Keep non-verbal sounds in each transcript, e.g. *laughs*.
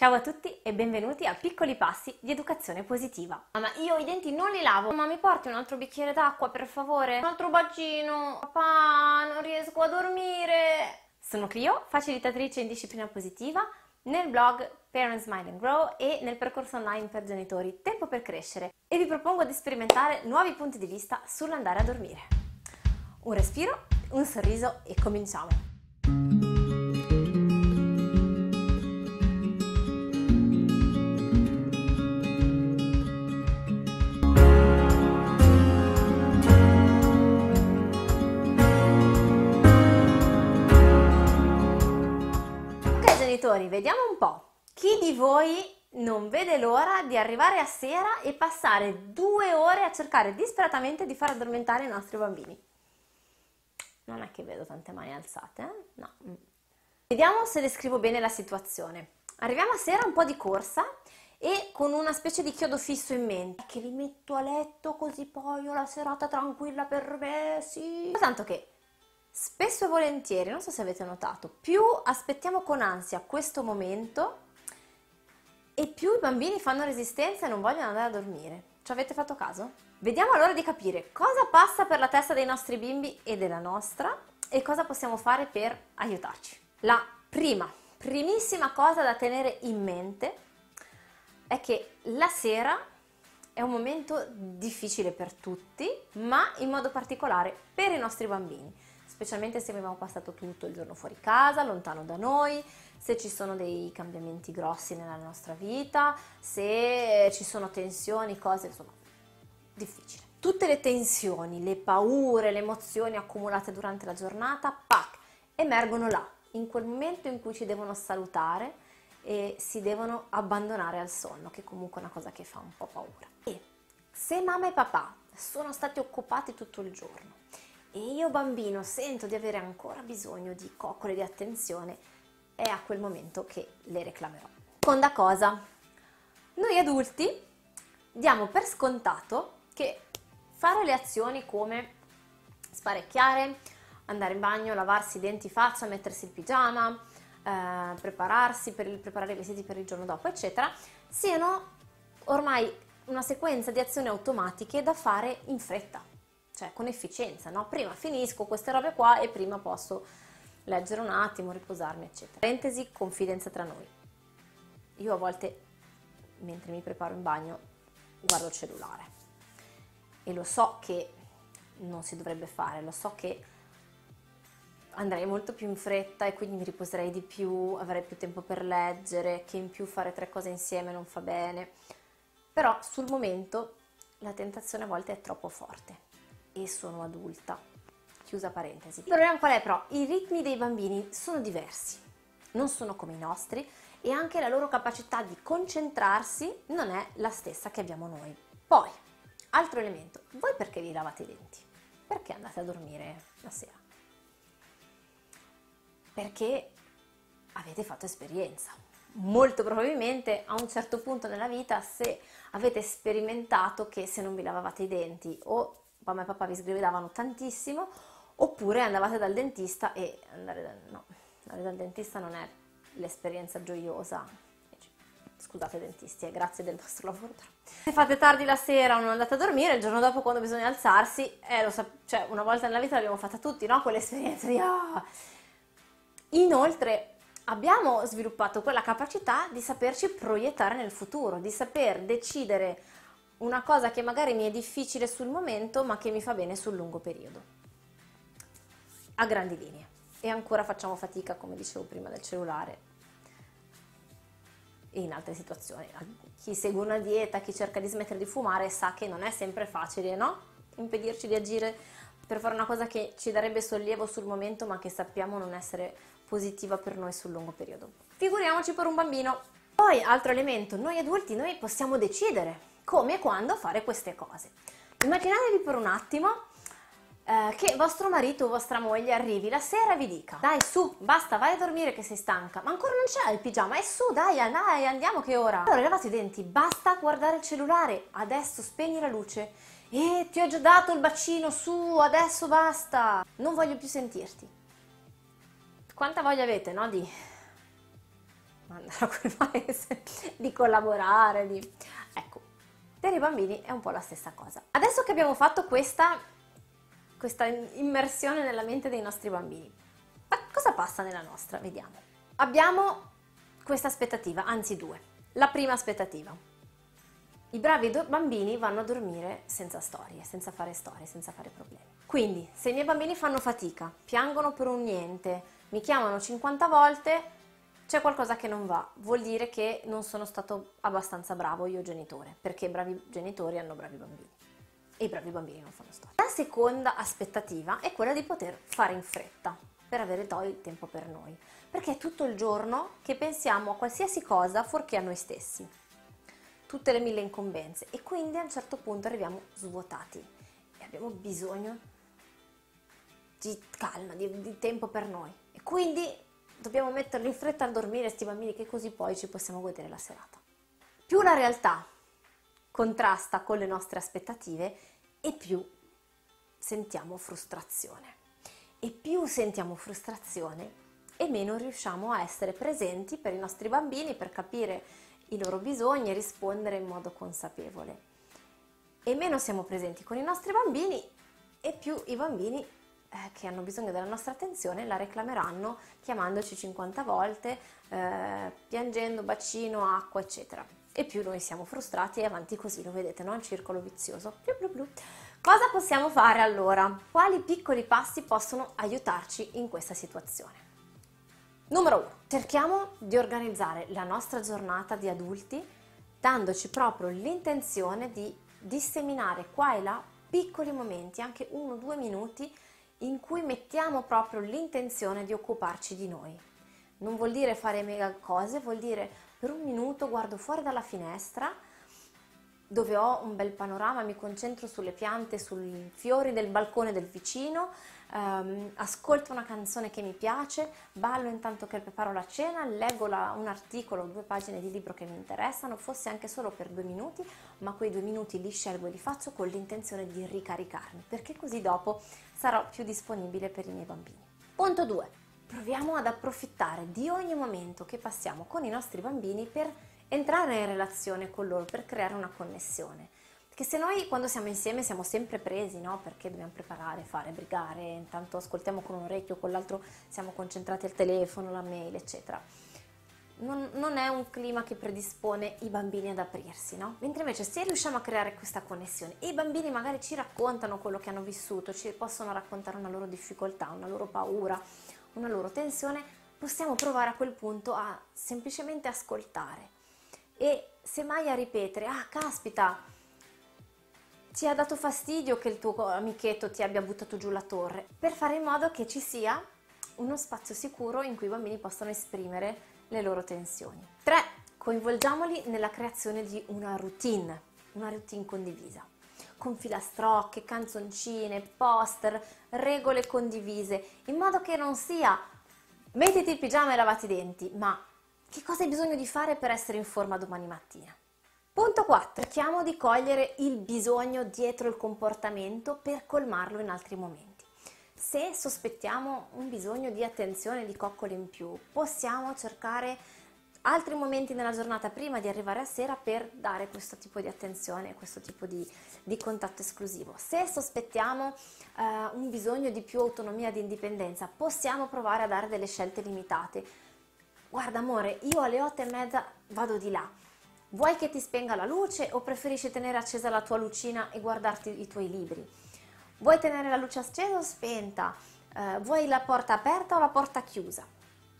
Ciao a tutti e benvenuti a Piccoli Passi di Educazione Positiva. Mamma, io i denti non li lavo, ma mi porti un altro bicchiere d'acqua per favore? Un altro bacino? Papà, non riesco a dormire. Sono Clio, facilitatrice in disciplina positiva, nel blog Parents Mind and Grow e nel percorso online per genitori Tempo per crescere e vi propongo di sperimentare nuovi punti di vista sull'andare a dormire. Un respiro, un sorriso e cominciamo. Genitori, vediamo un po'. Chi di voi non vede l'ora di arrivare a sera e passare due ore a cercare disperatamente di far addormentare i nostri bambini? Non è che vedo tante mani alzate, eh? No. Vediamo se descrivo bene la situazione. Arriviamo a sera un po' di corsa e con una specie di chiodo fisso in mente. Che li metto a letto così poi ho la serata tranquilla per me, sì. Tanto che Spesso e volentieri, non so se avete notato, più aspettiamo con ansia questo momento e più i bambini fanno resistenza e non vogliono andare a dormire. Ci avete fatto caso? Vediamo allora di capire cosa passa per la testa dei nostri bimbi e della nostra e cosa possiamo fare per aiutarci. La prima, primissima cosa da tenere in mente è che la sera è un momento difficile per tutti, ma in modo particolare per i nostri bambini specialmente se abbiamo passato tutto il giorno fuori casa, lontano da noi, se ci sono dei cambiamenti grossi nella nostra vita, se ci sono tensioni, cose, insomma, difficile. Tutte le tensioni, le paure, le emozioni accumulate durante la giornata, pac, emergono là, in quel momento in cui ci devono salutare e si devono abbandonare al sonno, che comunque è una cosa che fa un po' paura. E se mamma e papà sono stati occupati tutto il giorno e io bambino sento di avere ancora bisogno di coccole di attenzione, è a quel momento che le reclamerò. Seconda cosa, noi adulti diamo per scontato che fare le azioni come sparecchiare, andare in bagno, lavarsi i denti faccia, mettersi il pigiama, eh, prepararsi per il, preparare i vestiti per il giorno dopo, eccetera, siano ormai una sequenza di azioni automatiche da fare in fretta cioè con efficienza, no? Prima finisco queste robe qua e prima posso leggere un attimo, riposarmi, eccetera. Parentesi, confidenza tra noi. Io a volte, mentre mi preparo in bagno, guardo il cellulare e lo so che non si dovrebbe fare, lo so che andrei molto più in fretta e quindi mi riposerei di più, avrei più tempo per leggere, che in più fare tre cose insieme non fa bene. Però sul momento la tentazione a volte è troppo forte e sono adulta. Chiusa parentesi. Il problema qual è però? I ritmi dei bambini sono diversi, non sono come i nostri e anche la loro capacità di concentrarsi non è la stessa che abbiamo noi. Poi, altro elemento, voi perché vi lavate i denti? Perché andate a dormire la sera? Perché avete fatto esperienza. Molto probabilmente a un certo punto nella vita se avete sperimentato che se non vi lavavate i denti o mamma e papà vi sgridavano tantissimo, oppure andavate dal dentista e andare, da, no, andare dal dentista non è l'esperienza gioiosa. Scusate dentisti, eh, grazie del vostro lavoro. Se fate tardi la sera o non andate a dormire, il giorno dopo quando bisogna alzarsi, eh, lo sap- cioè una volta nella vita l'abbiamo fatta tutti, no? Quell'esperienza di... Ah! Inoltre abbiamo sviluppato quella capacità di saperci proiettare nel futuro, di saper decidere una cosa che magari mi è difficile sul momento ma che mi fa bene sul lungo periodo. A grandi linee. E ancora facciamo fatica, come dicevo prima, del cellulare e in altre situazioni. Chi segue una dieta, chi cerca di smettere di fumare sa che non è sempre facile, no? Impedirci di agire per fare una cosa che ci darebbe sollievo sul momento ma che sappiamo non essere positiva per noi sul lungo periodo. Figuriamoci per un bambino. Poi, altro elemento, noi adulti, noi possiamo decidere come e quando fare queste cose. Immaginatevi per un attimo eh, che vostro marito o vostra moglie arrivi la sera e vi dica dai su, basta, vai a dormire che sei stanca, ma ancora non c'è il pigiama, e su, dai, dai, andiamo che ora. Allora lavate i denti, basta guardare il cellulare, adesso spegni la luce. E ti ho già dato il bacino, su, adesso basta. Non voglio più sentirti. Quanta voglia avete, no? Di *laughs* andare a quel *laughs* paese, di collaborare, di... Per i bambini è un po' la stessa cosa. Adesso che abbiamo fatto questa, questa immersione nella mente dei nostri bambini, cosa passa nella nostra? Vediamo. Abbiamo questa aspettativa, anzi due. La prima aspettativa. I bravi bambini vanno a dormire senza storie, senza fare storie, senza fare problemi. Quindi, se i miei bambini fanno fatica, piangono per un niente, mi chiamano 50 volte, c'è qualcosa che non va. Vuol dire che non sono stato abbastanza bravo io genitore, perché bravi genitori hanno bravi bambini. E i bravi bambini non fanno storie. La seconda aspettativa è quella di poter fare in fretta, per avere poi il tempo per noi. Perché è tutto il giorno che pensiamo a qualsiasi cosa fuorché a noi stessi. Tutte le mille incombenze. E quindi a un certo punto arriviamo svuotati. E abbiamo bisogno di calma, di, di tempo per noi. E quindi dobbiamo metterli in fretta a dormire questi bambini che così poi ci possiamo godere la serata. Più la realtà contrasta con le nostre aspettative e più sentiamo frustrazione e più sentiamo frustrazione e meno riusciamo a essere presenti per i nostri bambini, per capire i loro bisogni e rispondere in modo consapevole. E meno siamo presenti con i nostri bambini e più i bambini eh, che hanno bisogno della nostra attenzione la reclameranno chiamandoci 50 volte, eh, piangendo, bacino, acqua, eccetera. E più noi siamo frustrati e avanti così, lo vedete, no? Il circolo vizioso. Blu blu blu. Cosa possiamo fare allora? Quali piccoli passi possono aiutarci in questa situazione? Numero 1. Cerchiamo di organizzare la nostra giornata di adulti dandoci proprio l'intenzione di disseminare qua e là piccoli momenti, anche uno o due minuti, in cui mettiamo proprio l'intenzione di occuparci di noi. Non vuol dire fare mega cose, vuol dire per un minuto guardo fuori dalla finestra dove ho un bel panorama, mi concentro sulle piante, sui fiori del balcone del vicino, ehm, ascolto una canzone che mi piace, ballo intanto che preparo la cena, leggo la, un articolo, due pagine di libro che mi interessano, fosse anche solo per due minuti, ma quei due minuti li scelgo e li faccio con l'intenzione di ricaricarmi, perché così dopo sarò più disponibile per i miei bambini. Punto 2. Proviamo ad approfittare di ogni momento che passiamo con i nostri bambini per entrare in relazione con loro per creare una connessione. Perché se noi quando siamo insieme siamo sempre presi, no? Perché dobbiamo preparare, fare, brigare, intanto ascoltiamo con un orecchio, con l'altro siamo concentrati al telefono, la mail, eccetera. Non, non, è un clima che predispone i bambini ad aprirsi, no? Mentre invece se riusciamo a creare questa connessione e i bambini magari ci raccontano quello che hanno vissuto, ci possono raccontare una loro difficoltà, una loro paura, una loro tensione, possiamo provare a quel punto a semplicemente ascoltare e semmai a ripetere, ah caspita, ti ha dato fastidio che il tuo amichetto ti abbia buttato giù la torre, per fare in modo che ci sia uno spazio sicuro in cui i bambini possano esprimere le loro tensioni. 3. Coinvolgiamoli nella creazione di una routine, una routine condivisa, con filastrocche, canzoncine, poster, regole condivise, in modo che non sia mettiti il pigiama e lavati i denti, ma che cosa hai bisogno di fare per essere in forma domani mattina? Punto 4. Cerchiamo di cogliere il bisogno dietro il comportamento per colmarlo in altri momenti. Se sospettiamo un bisogno di attenzione, di coccole in più, possiamo cercare altri momenti nella giornata prima di arrivare a sera per dare questo tipo di attenzione, questo tipo di, di contatto esclusivo. Se sospettiamo uh, un bisogno di più autonomia, di indipendenza, possiamo provare a dare delle scelte limitate guarda amore, io alle otto e mezza vado di là. Vuoi che ti spenga la luce o preferisci tenere accesa la tua lucina e guardarti i tuoi libri? Vuoi tenere la luce accesa o spenta? Uh, vuoi la porta aperta o la porta chiusa?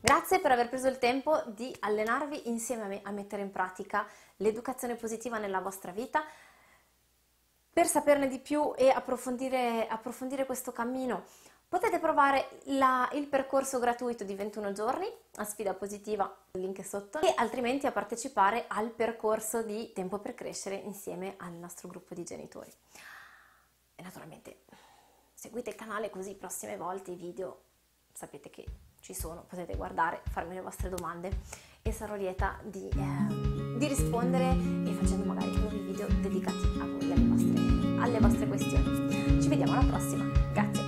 Grazie per aver preso il tempo di allenarvi insieme a me a mettere in pratica l'educazione positiva nella vostra vita. Per saperne di più e approfondire, approfondire questo cammino Potete provare la, il percorso gratuito di 21 giorni a sfida positiva, il link è sotto, e altrimenti a partecipare al percorso di Tempo per crescere insieme al nostro gruppo di genitori. E naturalmente seguite il canale così prossime volte i video sapete che ci sono, potete guardare, farmi le vostre domande e sarò lieta di, eh, di rispondere e facendo magari nuovi video dedicati a voi, alle vostre, alle vostre questioni. Ci vediamo alla prossima, grazie!